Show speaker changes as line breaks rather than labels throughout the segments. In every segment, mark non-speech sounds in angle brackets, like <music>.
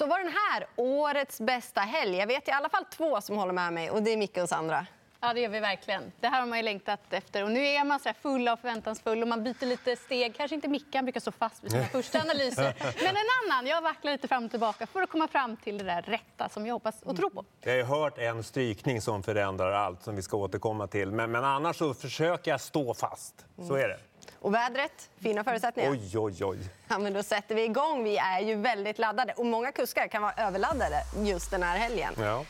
Så var den här årets bästa helg? Jag vet i alla fall två som håller med mig och det är Micke och Sandra.
Ja, det gör vi verkligen. Det här har man ju längtat efter. Och nu är man så här full och förväntansfull och man byter lite steg. Kanske inte Micke, han brukar stå fast vid sina första analyser. <laughs> Men en annan. Jag vacklar lite fram och tillbaka för att komma fram till det där rätta som jag hoppas och tror på.
Jag har hört en strykning som förändrar allt, som vi ska återkomma till. Men, men annars så försöker jag stå fast. Så är det.
Och vädret, fina förutsättningar.
Oj, oj, oj.
Ja, men då sätter vi igång. Vi är ju väldigt laddade och många kuskar kan vara överladdade just den här helgen.
Ja.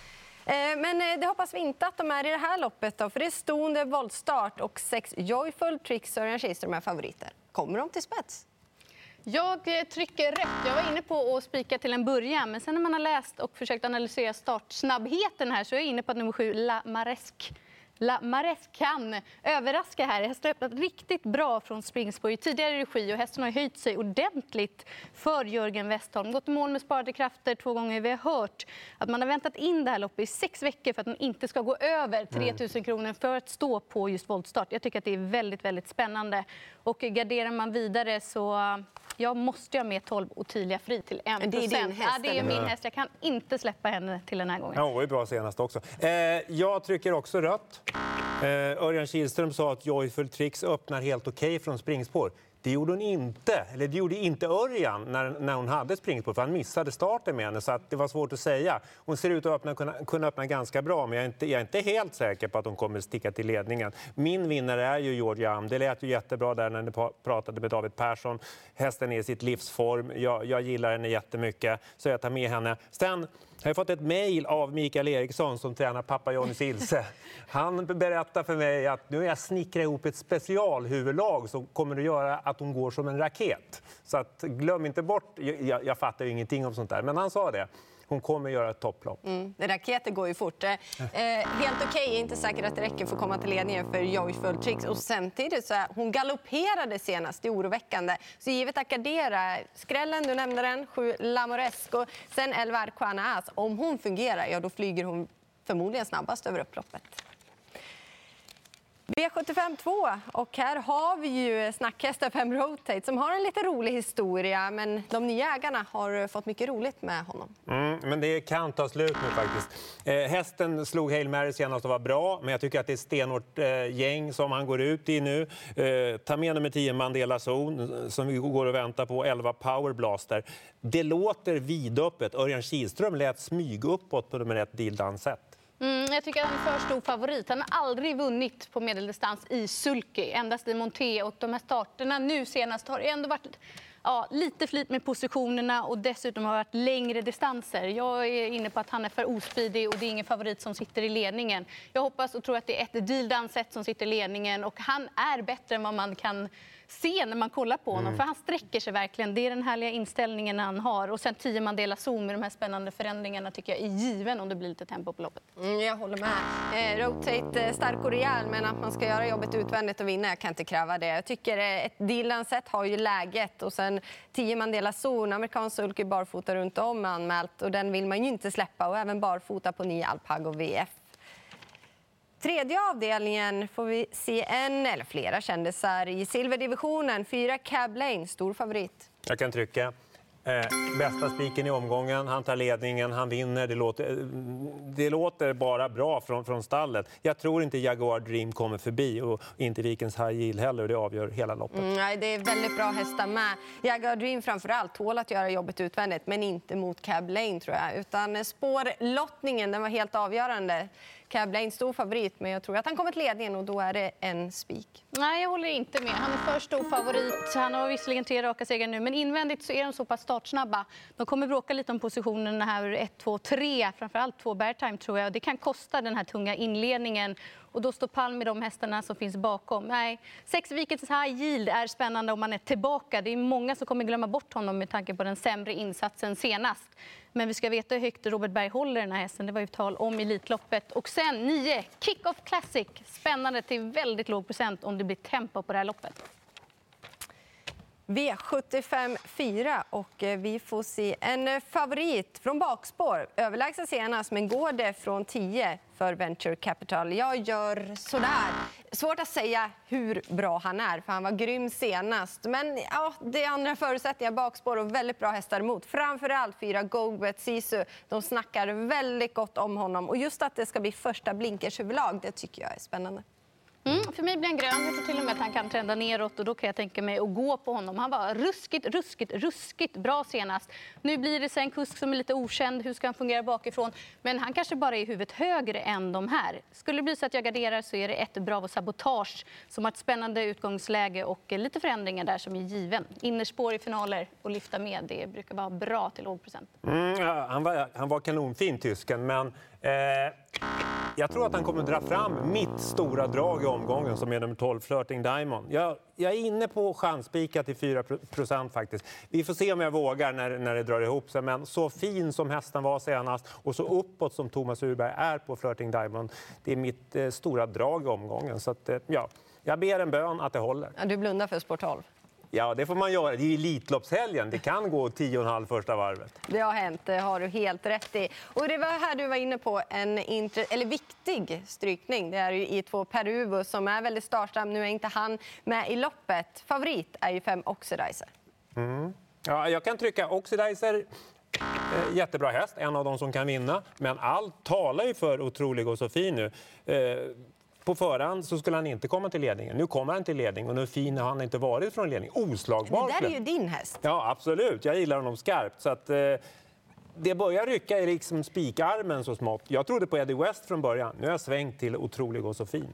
Eh, Men eh, det hoppas vi inte att de är i det här loppet. Då, för det är är voltstart och sex Joyful Tricks Örjan Kihlström är favoriter. Kommer de till spets?
Jag eh, trycker rätt. Jag var inne på att spika till en början, men sen när man har läst och försökt analysera startsnabbheten här så är jag inne på att nummer sju, La Maresque La Maresque kan överraska här. Hästen har öppnat riktigt bra från springspår i tidigare regi och hästen har höjt sig ordentligt för Jörgen Westholm. Gått i mål med sparade krafter två gånger. Vi har hört att man har väntat in det här loppet i sex veckor för att den inte ska gå över 3 000 kronor för att stå på just voltstart. Jag tycker att det är väldigt, väldigt spännande. Och garderar man vidare så jag måste ha med 12 Ottilia Fri till 1
det är din häst,
Ja, det är min häst. Jag kan inte släppa henne till den här gången.
Ja, hon var ju bra senast också. Eh, jag trycker också rött. Eh, Örjan Kihlström sa att Joyful Tricks öppnar helt okej från springspår. Det gjorde hon inte. Eller det gjorde inte Örjan när, när hon hade springspår, för han missade starten med henne. Så att det var svårt att säga. Hon ser ut att öppna, kunna, kunna öppna ganska bra, men jag är, inte, jag är inte helt säker på att hon kommer sticka till ledningen. Min vinnare är ju Georgia Am. Det lät ju jättebra där när ni pratade med David Persson. Hästen är i sitt livsform. Jag, jag gillar henne jättemycket, så jag tar med henne. Sen jag har fått ett mejl av Mikael Eriksson som tränar pappa Johnnys Ilse. Han berättar för mig att nu har jag snickrat ihop ett specialhuvudlag som kommer att göra att hon går som en raket. Så att, glöm inte bort, jag, jag fattar ju ingenting om sånt där, men han sa det. Hon kommer att göra ett topplopp.
Mm. Raketer går ju fort. Eh, helt okej, inte säkert att det räcker för att komma till ledningen för Joyful Tricks. Och samtidigt så är hon galopperade senast, det är oroväckande. Så givet Akadera, skrällen, du nämnde den, sju Lamoresco, sen 11 Arquana As. Om hon fungerar, ja då flyger hon förmodligen snabbast över upploppet. V75 2 och här har vi ju snackhästen 5 Rotate som har en lite rolig historia men de nya ägarna har fått mycket roligt med honom.
Mm, men det kan ta slut nu faktiskt. Eh, hästen slog Hail Mary senast och var bra, men jag tycker att det är ett stenhårt eh, gäng som han går ut i nu. Eh, ta med nummer 10 Mandela Zone som vi går och väntar på, 11 Power Blaster. Det låter vidöppet. Örjan Kihlström lät smyga uppåt på nummer 1 Deal Done
Mm, jag tycker att han är för stor favorit. Han har aldrig vunnit på medeldistans i sulky, endast i monté. Och de här starterna nu senast har det ändå varit ja, lite flit med positionerna och dessutom har varit längre distanser. Jag är inne på att han är för ospidig och det är ingen favorit som sitter i ledningen. Jag hoppas och tror att det är ett deal done set som sitter i ledningen och han är bättre än vad man kan se när man kollar på honom. För han sträcker sig verkligen. Det är den härliga inställningen han har. Och sen 10 Mandela zon med de här spännande förändringarna tycker jag är given om det blir lite tempo på loppet.
Mm, jag håller med. Eh, rotate eh, stark och rejäl, men att man ska göra jobbet utvändigt och vinna, jag kan inte kräva det. Jag tycker eh, ett Dylan-set har ju läget och sen 10 Mandela zon, amerikansk sulky barfota runt om är anmält och den vill man ju inte släppa och även barfota på 9 Alpago VF. Tredje avdelningen får vi se en eller flera kändisar i silverdivisionen. Fyra Cab Lane, stor favorit.
Jag kan trycka. Eh, bästa spiken i omgången, han tar ledningen, han vinner. Det låter, eh, det låter bara bra från, från stallet. Jag tror inte Jaguar Dream kommer förbi och inte Vikens High Yield heller. och Det avgör hela loppet.
Mm, nej, det är väldigt bra hästar med. Jaguar Dream framför allt tål att göra jobbet utvändigt, men inte mot Cab Lane tror jag. Utan spårlottningen den var helt avgörande. Cab Lane stor favorit, men jag tror att han kommer till ledningen och då är det en spik.
Nej, jag håller inte med. Han är för stor favorit. Han har visserligen tre raka segrar nu, men invändigt så är de så pass startsnabba. De kommer bråka lite om positionerna här, 1, 2, 3. Framförallt två Beartime tror jag. Det kan kosta den här tunga inledningen. Och då står Palm med de hästarna som finns bakom. Nej, sex Vikets High Yield är spännande om man är tillbaka. Det är många som kommer glömma bort honom med tanke på den sämre insatsen senast. Men vi ska veta hur högt Robert Berg håller den här hästen. Det var ju tal om Elitloppet. Och sen 9, Kick-Off Classic. Spännande till väldigt låg procent om det blir tempo på det här loppet.
V75 4 och eh, vi får se en eh, favorit från bakspår. Överlägsen senast, men går det från 10 för Venture Capital? Jag gör sådär. Svårt att säga hur bra han är, för han var grym senast. Men ja, det är andra förutsättningar, bakspår och väldigt bra hästar emot. Framförallt fyra Gobet Sisu. De snackar väldigt gott om honom. Och just att det ska bli första blinkershuvudlag, det tycker jag är spännande.
Mm, för mig blir han grön. Jag tror till och med att han kan trenda neråt och då kan jag tänka mig att gå på honom. Han var ruskigt, ruskigt, ruskigt bra senast. Nu blir det sen en kusk som är lite okänd. Hur ska han fungera bakifrån? Men han kanske bara är i huvudet högre än de här. Skulle det bli så att jag garderar så är det ett Bravo Sabotage som har ett spännande utgångsläge och lite förändringar där som är given. Innerspår i finaler och lyfta med, det brukar vara bra till låg procent.
Mm, ja, han, var, han var kanonfin, tysken, men eh, jag tror att han kommer dra fram mitt stora drag i omgången som är nummer 12, Flirting Diamond. Jag, jag är inne på chanspika till 4% faktiskt. Vi får se om jag vågar när, när det drar ihop sig. Men så fin som hästen var senast och så uppåt som Thomas Urberg är på Flirting Diamond, det är mitt eh, stora drag i omgången. Så att, eh, ja, jag ber en bön att det håller.
Ja, du blundar för spår 12?
Ja, det får man göra. Det är Elitloppshelgen. Det kan gå 10,5 första varvet.
Det har hänt, det har du helt rätt i. Och det var här du var inne på en eller viktig strykning. Det är ju i 2 Perubo som är väldigt startsam. Nu är inte han med i loppet. Favorit är ju 5 Oxidizer.
Mm. Ja, jag kan trycka Oxidizer. Eh, jättebra häst, en av de som kan vinna. Men allt talar ju för Otrolig och Sofie nu. På förhand så skulle han inte komma till ledningen. Nu kommer han till ledning och nu fin har han inte varit från ledning. Oslagbar.
Det där är ju din häst.
Ja, absolut. Jag gillar honom skarpt. Så att, eh, det börjar rycka i liksom spikarmen så smått. Jag trodde på Eddie West från början. Nu har jag svängt till Otrolig och så fin.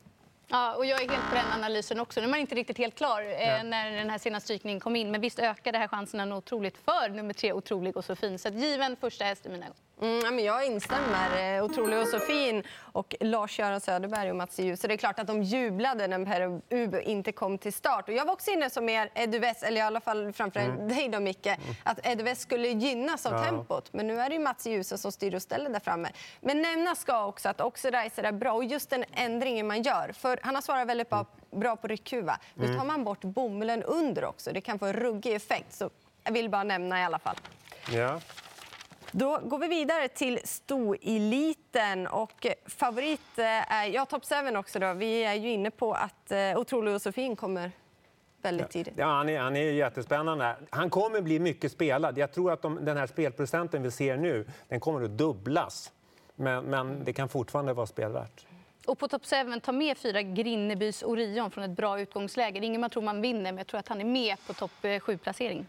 Ja, och jag är helt på den analysen också. Nu är man inte riktigt helt klar eh, när den här senaste strykningen kom in. Men visst ökar det här chanserna otroligt för nummer tre, Otrolig och så fin. Så att given första häst i mina ögon.
Mm, jag instämmer. Eh, otrolig och så fin. Och Lars-Göran Söderberg och Mats Ljus. Så det är klart att de jublade när Per Ubu inte kom till start. Och jag var också inne som er Edu West, eller i alla fall framför mm. dig då Micke, mm. att Edu West skulle gynnas av ja. tempot. Men nu är det ju Mats Ljus som styr och ställer där framme. Men nämna ska också att Oxidizer är bra och just den ändringen man gör. För han har svarat väldigt bra, bra på ryckhuva. Nu mm. tar man bort bomullen under också. Det kan få en ruggig effekt. Så jag vill bara nämna i alla fall.
Ja.
Då går vi vidare till stoeliten. Och favorit eh, är ja, Top 7 också. Då. Vi är ju inne på att uh, Otrolig Josefin kommer väldigt tidigt.
Ja, han, är, han är jättespännande. Han kommer bli mycket spelad. Jag tror att de, den här spelprocenten vi ser nu den kommer att dubblas. Men, men det kan fortfarande vara spelvärt.
Och på Top 7, ta med fyra Grinnebys Orion från ett bra utgångsläge. Ingen man tror man vinner, men jag tror att han är med på topp 7-placering.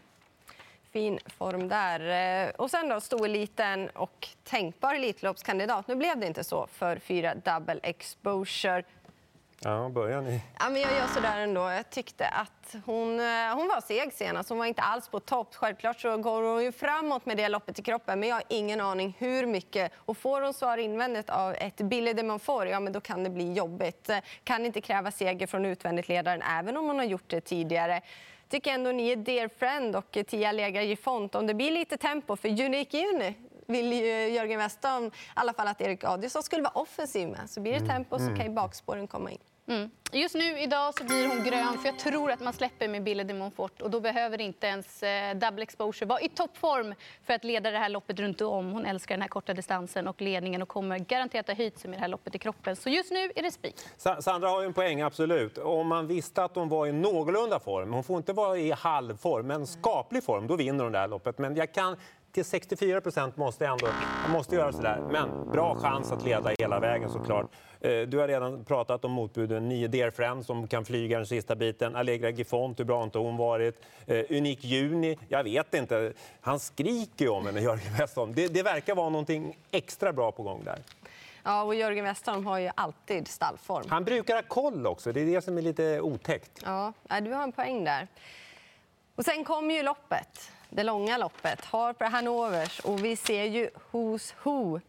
Fin form där. Eh, och sen då stoeliten och tänkbar Elitloppskandidat. Nu blev det inte så för fyra double exposure.
Ja, börjar ni?
Ja, men jag gör så där ändå. Jag tyckte att hon, eh, hon var seg senast. Hon var inte alls på topp. Självklart så går hon ju framåt med det loppet i kroppen, men jag har ingen aning hur mycket. Och får hon svar invändigt av ett Billy de Montfort, ja men då kan det bli jobbigt. Eh, kan inte kräva seger från utvändigt ledaren, även om hon har gjort det tidigare tycker ändå ni är Dear Friend och Tia Lega Gifont. Om det blir lite tempo, för Unique Uni vill ju Jörgen Westholm i alla fall att Erik Adielsson skulle vara offensiv med. Så blir det mm. tempo så kan ju bakspåren komma in.
Mm. Just nu idag så blir hon grön, för jag tror att man släpper med Billy de Montfort och då behöver inte ens eh, double exposure vara i toppform för att leda det här loppet runt om. Hon älskar den här korta distansen och ledningen och kommer garanterat ha höjt sig med det här loppet i kroppen. Så just nu är det spik.
Sandra har ju en poäng, absolut. Om man visste att hon var i någorlunda form, hon får inte vara i halvform, men skaplig form, då vinner hon det här loppet. Men jag kan till 64 procent måste jag ändå jag måste göra sådär. Men bra chans att leda hela vägen såklart. Eh, du har redan pratat om motbuden. Nio Dear Friend som kan flyga den sista biten. Allegra Gifont, hur bra har inte hon varit? Eh, Unik Juni, jag vet inte. Han skriker ju om henne, Jörgen Westholm. Det, det verkar vara någonting extra bra på gång där.
Ja, och Jörgen Westholm har ju alltid stallform.
Han brukar ha koll också. Det är det som är lite otäckt.
Ja, du har en poäng där. Och sen kommer ju loppet det långa loppet. Harper Hanovers och vi ser ju Who's Who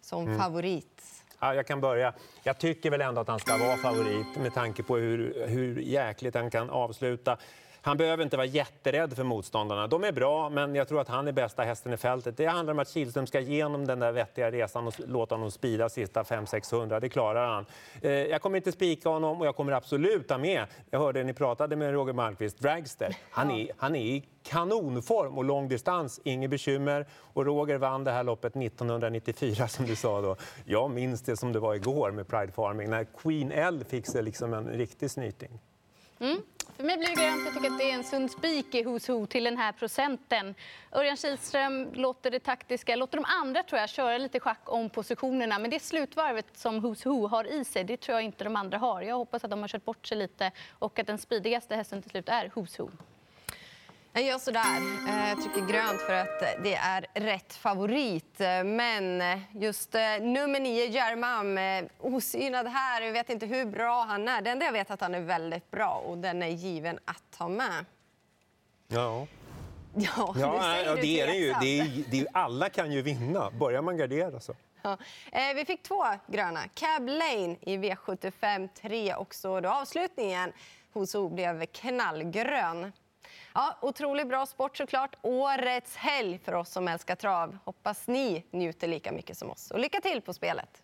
som mm. favorit.
Jag kan börja. Jag tycker väl ändå att han ska vara favorit med tanke på hur, hur jäkligt han kan avsluta. Han behöver inte vara jätterädd för motståndarna. De är bra, men jag tror att han är bästa hästen i fältet. Det handlar om att Kihlström ska igenom den där vettiga resan och låta honom spida sista 500-600. Det klarar han. Eh, jag kommer inte spika honom och jag kommer absolut ta med, jag hörde ni pratade med Roger Malmqvist, Dragster. Han är, han är i kanonform och lång distans, inget bekymmer. Och Roger vann det här loppet 1994 som du sa då. Jag minns det som det var igår med Pride Farming när Queen L fick sig liksom en riktig snyting.
Mm. För mig blir det grönt. Jag tycker att det är en sund spik i Who's Who till den här procenten. Örjan Kihlström låter det taktiska, låter de andra tror jag köra lite schack om positionerna. Men det slutvarvet som Who's Who har i sig, det tror jag inte de andra har. Jag hoppas att de har kört bort sig lite och att den spidigaste hästen till slut är Who's Who.
Jag gör sådär. Eh, jag trycker grönt för att det är rätt favorit. Eh, men just eh, nummer nio, Jermam, osynad här. Jag vet inte hur bra han är. Det enda jag vet är att han är väldigt bra och den är given att ha med.
Ja. <laughs>
Ja,
ja, ja det är det ju. Det är, det är, alla kan ju vinna, börjar man gardera så.
Ja. vi fick två gröna. Cab Lane i V75 3 också. Då avslutningen hos O blev knallgrön. Ja, otroligt bra sport såklart. Årets helg för oss som älskar trav. Hoppas ni njuter lika mycket som oss. Och lycka till på spelet!